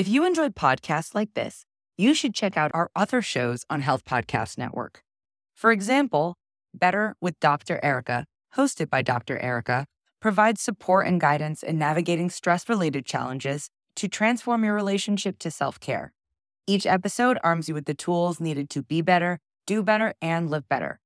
If you enjoyed podcasts like this, you should check out our other shows on Health Podcast Network. For example, Better with Dr. Erica, hosted by Dr. Erica, provides support and guidance in navigating stress related challenges to transform your relationship to self care. Each episode arms you with the tools needed to be better, do better, and live better.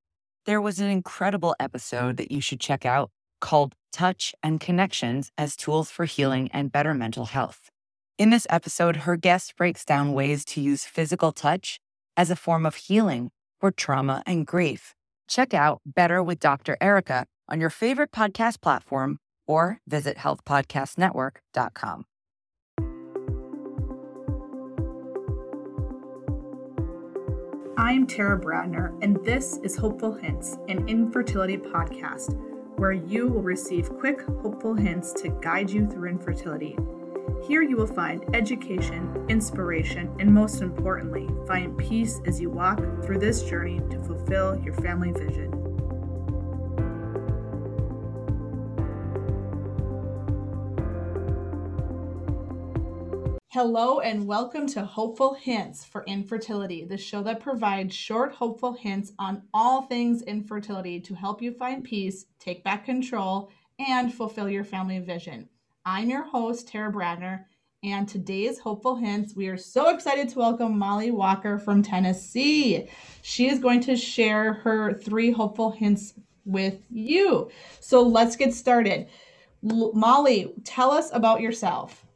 There was an incredible episode that you should check out called Touch and Connections as Tools for Healing and Better Mental Health. In this episode, her guest breaks down ways to use physical touch as a form of healing for trauma and grief. Check out Better with Dr. Erica on your favorite podcast platform or visit healthpodcastnetwork.com. I'm Tara Bradner, and this is Hopeful Hints, an infertility podcast where you will receive quick, hopeful hints to guide you through infertility. Here you will find education, inspiration, and most importantly, find peace as you walk through this journey to fulfill your family vision. Hello, and welcome to Hopeful Hints for Infertility, the show that provides short, hopeful hints on all things infertility to help you find peace, take back control, and fulfill your family vision. I'm your host, Tara Bradner, and today's Hopeful Hints, we are so excited to welcome Mollie Walker from Tennessee. She is going to share her three hopeful hints with you. So let's get started. L- Mollie, tell us about yourself.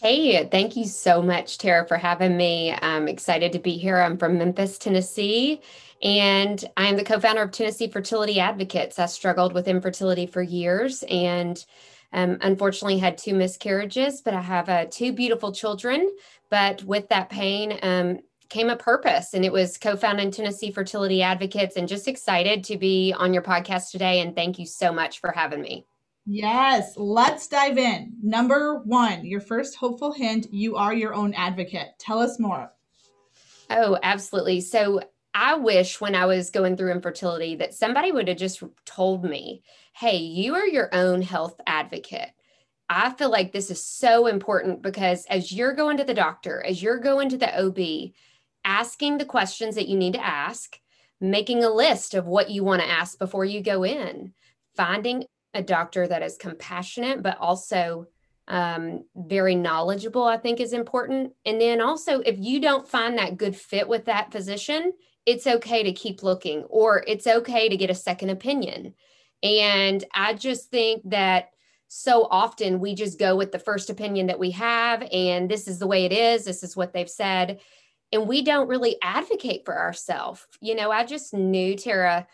Hey, thank you so much, Tara, for having me. I'm excited to be here. I'm from Memphis, Tennessee, and I'm the co founder of Tennessee Fertility Advocates. I struggled with infertility for years and um, unfortunately had two miscarriages, but I have uh, two beautiful children. But with that pain, um, came a purpose and it was co-founding Tennessee Fertility Advocates and just excited to be on your podcast today and thank you so much for having me. Yes, let's dive in. Number one, your first hopeful hint you are your own advocate. Tell us more. Oh, absolutely. So I wish when I was going through infertility that somebody would have just told me, hey, you are your own health advocate. I feel like this is so important because as you're going to the doctor, as you're going to the OB, asking the questions that you need to ask, making a list of what you want to ask before you go in, finding a doctor that is compassionate, but also um, very knowledgeable, I think is important. And then also, if you don't find that good fit with that physician, it's okay to keep looking or it's okay to get a second opinion. And I just think that so often we just go with the first opinion that we have, and this is the way it is, this is what they've said. And we don't really advocate for ourselves. You know, I just knew, Tara,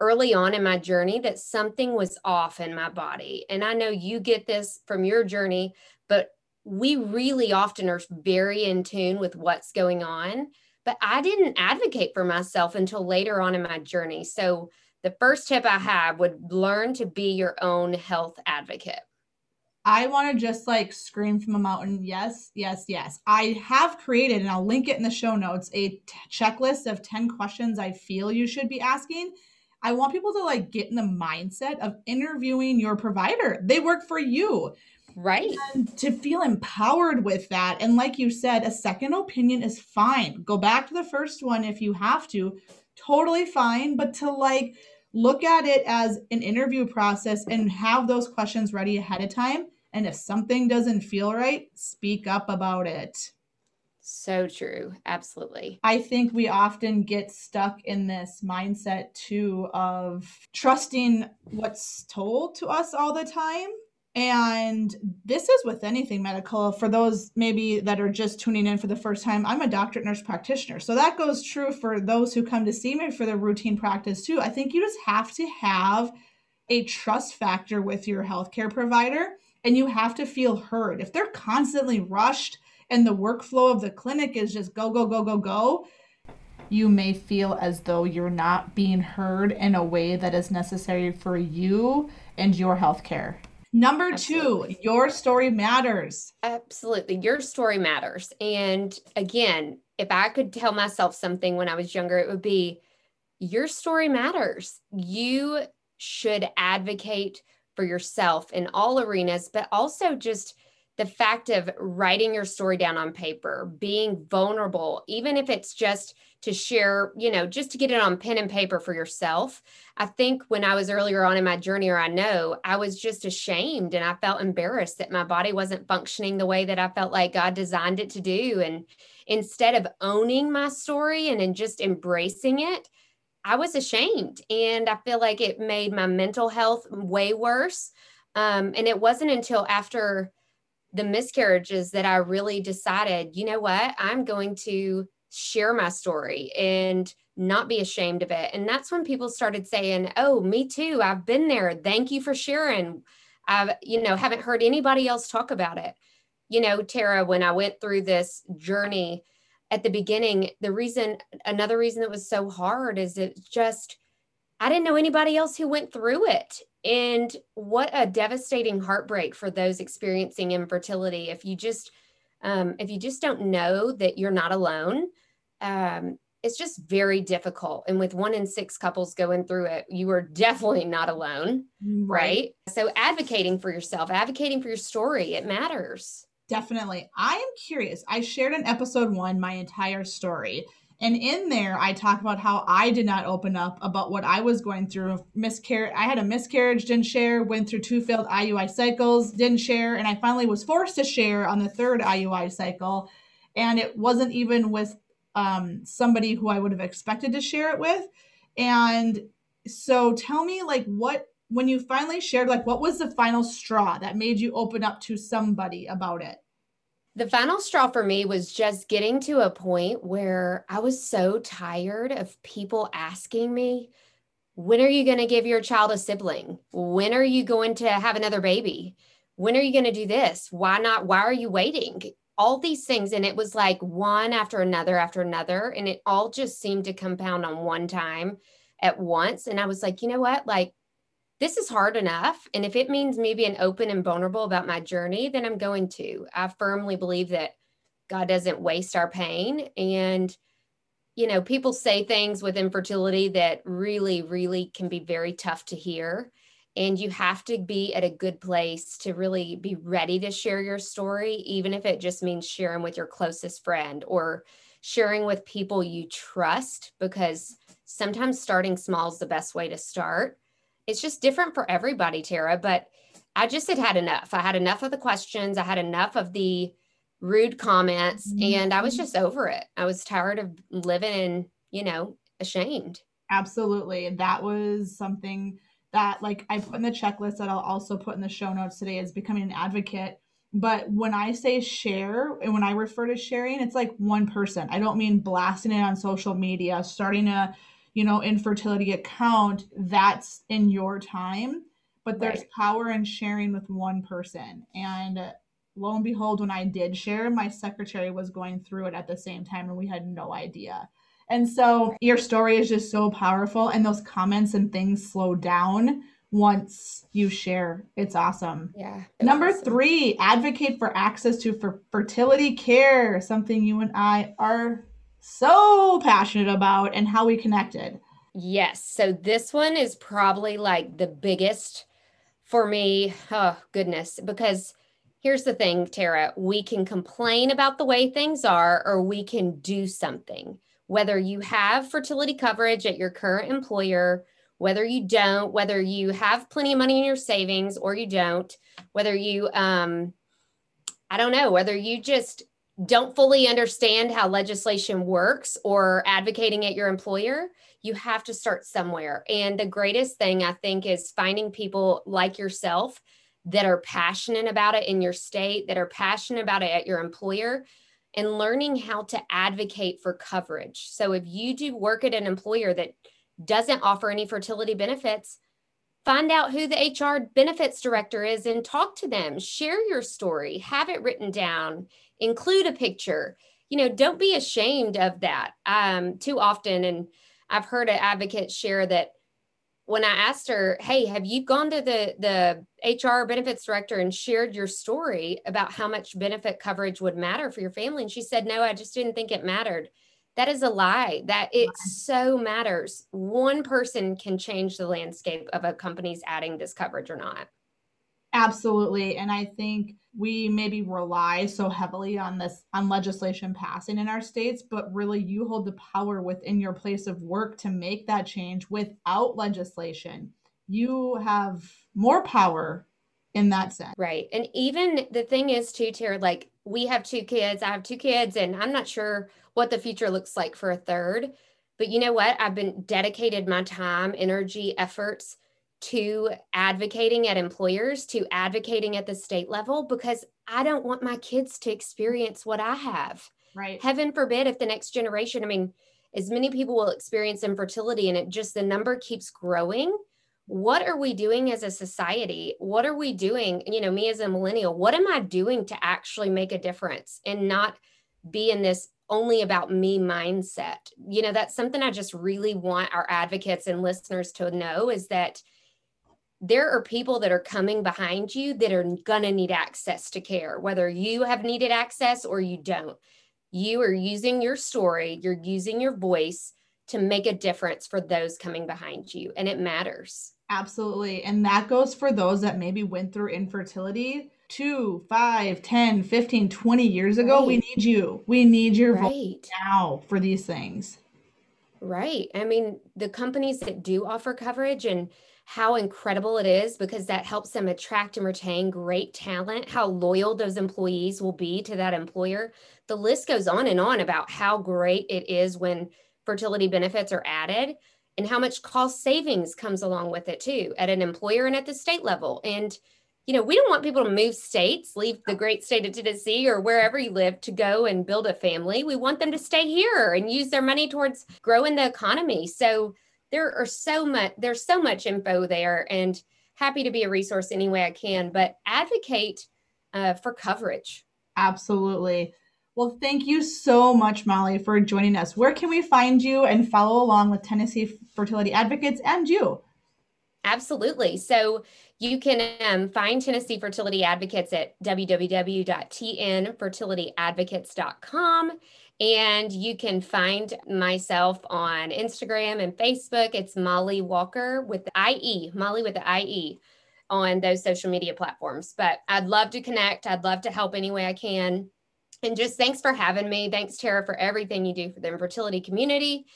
early on in my journey that something was off in my body. And I know you get this from your journey, but we really often are very in tune with what's going on. But I didn't advocate for myself until later on in my journey. So the first tip I have would learn to be your own health advocate. I want to just like scream from a mountain. Yes, yes, yes. I have created, and I'll link it in the show notes, a t- checklist of 10 questions I feel you should be asking. I want people to like get in the mindset of interviewing your provider. They work for you. Right. And to feel empowered with that. And like you said, a second opinion is fine. Go back to the first one if you have to. Totally fine. But to like look at it as an interview process and have those questions ready ahead of time. And if something doesn't feel right, speak up about it. So true. Absolutely. I think we often get stuck in this mindset too of trusting what's told to us all the time. And this is with anything medical. For those maybe that are just tuning in for the first time, I'm a doctorate nurse practitioner. So that goes true for those who come to see me for their routine practice too. I think you just have to have a trust factor with your healthcare provider and you have to feel heard. If they're constantly rushed, and the workflow of the clinic is just go, go, go, go, go, you may feel as though you're not being heard in a way that is necessary for you and your healthcare. Number Absolutely. two, your story matters. Absolutely. Your story matters. And again, if I could tell myself something when I was younger, it would be your story matters. You should advocate for yourself in all arenas, but also just the fact of writing your story down on paper, being vulnerable, even if it's just to share, you know, just to get it on pen and paper for yourself. I think when I was earlier on in my journey, or I know, I was just ashamed and I felt embarrassed that my body wasn't functioning the way that I felt like God designed it to do. And instead of owning my story and, and just embracing it, I was ashamed. And I feel like it made my mental health way worse. Um, and it wasn't until after the miscarriages that I really decided, you know what, I'm going to share my story and not be ashamed of it. And that's when people started saying, "Oh, me too. I've been there. Thank you for sharing." I've, you know, haven't heard anybody else talk about it. You know, Tara, when I went through this journey at the beginning, the reason another reason that was so hard is it just I didn't know anybody else who went through it. And what a devastating heartbreak for those experiencing infertility. If you just, um, if you just don't know that you're not alone, um, it's just very difficult. And with one in six couples going through it, you are definitely not alone, right? right? So advocating for yourself, advocating for your story, it matters. Definitely. I am curious. I shared in episode one my entire story. And in there, I talk about how I did not open up about what I was going through. Miscarriage. I had a miscarriage, didn't share. Went through two failed IUI cycles, didn't share, and I finally was forced to share on the third IUI cycle. And it wasn't even with um, somebody who I would have expected to share it with. And so, tell me, like, what when you finally shared, like, what was the final straw that made you open up to somebody about it? The final straw for me was just getting to a point where I was so tired of people asking me, when are you going to give your child a sibling? When are you going to have another baby? When are you going to do this? Why not? Why are you waiting? All these things. And it was like one after another after another. And it all just seemed to compound on one time at once. And I was like, you know what? Like, this is hard enough. And if it means me being open and vulnerable about my journey, then I'm going to. I firmly believe that God doesn't waste our pain. And, you know, people say things with infertility that really, really can be very tough to hear. And you have to be at a good place to really be ready to share your story, even if it just means sharing with your closest friend or sharing with people you trust, because sometimes starting small is the best way to start it's just different for everybody, Tara. But I just had had enough. I had enough of the questions. I had enough of the rude comments, mm-hmm. and I was just over it. I was tired of living in, you know, ashamed. Absolutely. That was something that like I put in the checklist that I'll also put in the show notes today is becoming an advocate. But when I say share and when I refer to sharing, it's like one person. I don't mean blasting it on social media, starting a you know, infertility account, that's in your time. But there's right. power in sharing with one person. And lo and behold, when I did share, my secretary was going through it at the same time and we had no idea. And so your story is just so powerful, and those comments and things slow down once you share. It's awesome. Yeah. Number awesome. three, advocate for access to for fertility care, something you and I are so passionate about and how we connected. Yes. So this one is probably like the biggest for me. Oh, goodness. Because here's the thing, Tara we can complain about the way things are, or we can do something. Whether you have fertility coverage at your current employer, whether you don't, whether you have plenty of money in your savings or you don't, whether you, um, I don't know, whether you just don't fully understand how legislation works or advocating at your employer, you have to start somewhere. And the greatest thing I think is finding people like yourself that are passionate about it in your state, that are passionate about it at your employer, and learning how to advocate for coverage. So if you do work at an employer that doesn't offer any fertility benefits, find out who the HR benefits director is and talk to them. Share your story, have it written down include a picture. You know don't be ashamed of that. Um, too often and i've heard an advocate share that when i asked her hey have you gone to the the hr benefits director and shared your story about how much benefit coverage would matter for your family? And she said no i just didn't think it mattered. That is a lie. That it so matters. One person can change the landscape of a company's adding this coverage or not Absolutely. And I think we maybe rely so heavily on this on legislation passing in our states but really you hold the power within your place of work to make that change without legislation you have more power in that sense right and even the thing is too Tara, like we have two kids i have two kids and i'm not sure what the future looks like for a third but you know what i've been dedicated my time energy efforts to advocating at employers, to advocating at the state level, because I don't want my kids to experience what I have. Right. Heaven forbid if the next generation, I mean, as many people will experience infertility and it just the number keeps growing. What are we doing as a society? What are we doing? You know, me as a millennial, what am I doing to actually make a difference and not be in this only about me mindset? You know, that's something I just really want our advocates and listeners to know is that there are people that are coming behind you that are going to need access to care, whether you have needed access or you don't. You are using your story, you're using your voice to make a difference for those coming behind you, and it matters. Absolutely. And that goes for those that maybe went through infertility two, five, 10, 15, 20 years ago. Right. We need you. We need your right. voice now for these things. Right. I mean, the companies that do offer coverage and how incredible it is because that helps them attract and retain great talent, how loyal those employees will be to that employer. The list goes on and on about how great it is when fertility benefits are added and how much cost savings comes along with it too at an employer and at the state level. And you know, we don't want people to move states, leave the great state of Tennessee or wherever you live to go and build a family. We want them to stay here and use their money towards growing the economy. So there are so much there's so much info there and happy to be a resource any way i can but advocate uh, for coverage. Absolutely. Well thank you so much mollie for joining us. Where can we find you and follow along with tennessee fertility advocates and you? Absolutely. So you can um, find Tennessee Fertility Advocates at www.tnfertilityadvocates.com. And you can find myself on Instagram and Facebook. It's Mollie Walker with the IE, Mollie with the IE on those social media platforms. But I'd love to connect. I'd love to help any way I can. And just thanks for having me. Thanks, Tara, for everything you do for the infertility community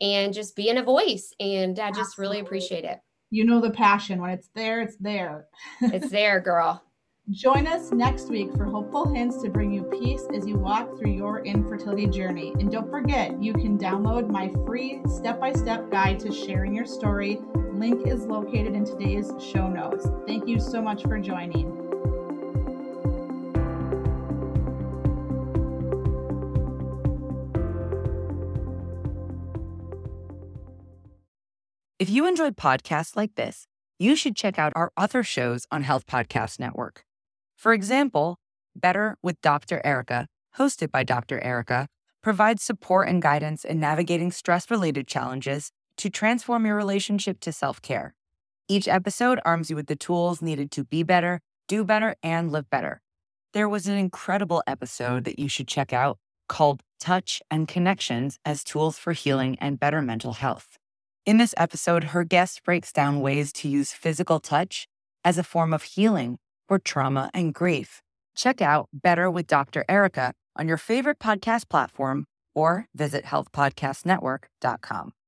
and just being a voice. And I just Absolutely. really appreciate it. You know the passion. When it's there, it's there. it's there, girl. Join us next week for hopeful hints to bring you peace as you walk through your infertility journey. And don't forget, you can download my free step by step guide to sharing your story. Link is located in today's show notes. Thank you so much for joining. If you enjoyed podcasts like this, you should check out our other shows on Health Podcast Network. For example, Better with Dr. Erica, hosted by Dr. Erica, provides support and guidance in navigating stress related challenges to transform your relationship to self care. Each episode arms you with the tools needed to be better, do better, and live better. There was an incredible episode that you should check out called Touch and Connections as Tools for Healing and Better Mental Health. In this episode, her guest breaks down ways to use physical touch as a form of healing for trauma and grief. Check out Better with Dr. Erica on your favorite podcast platform or visit healthpodcastnetwork.com.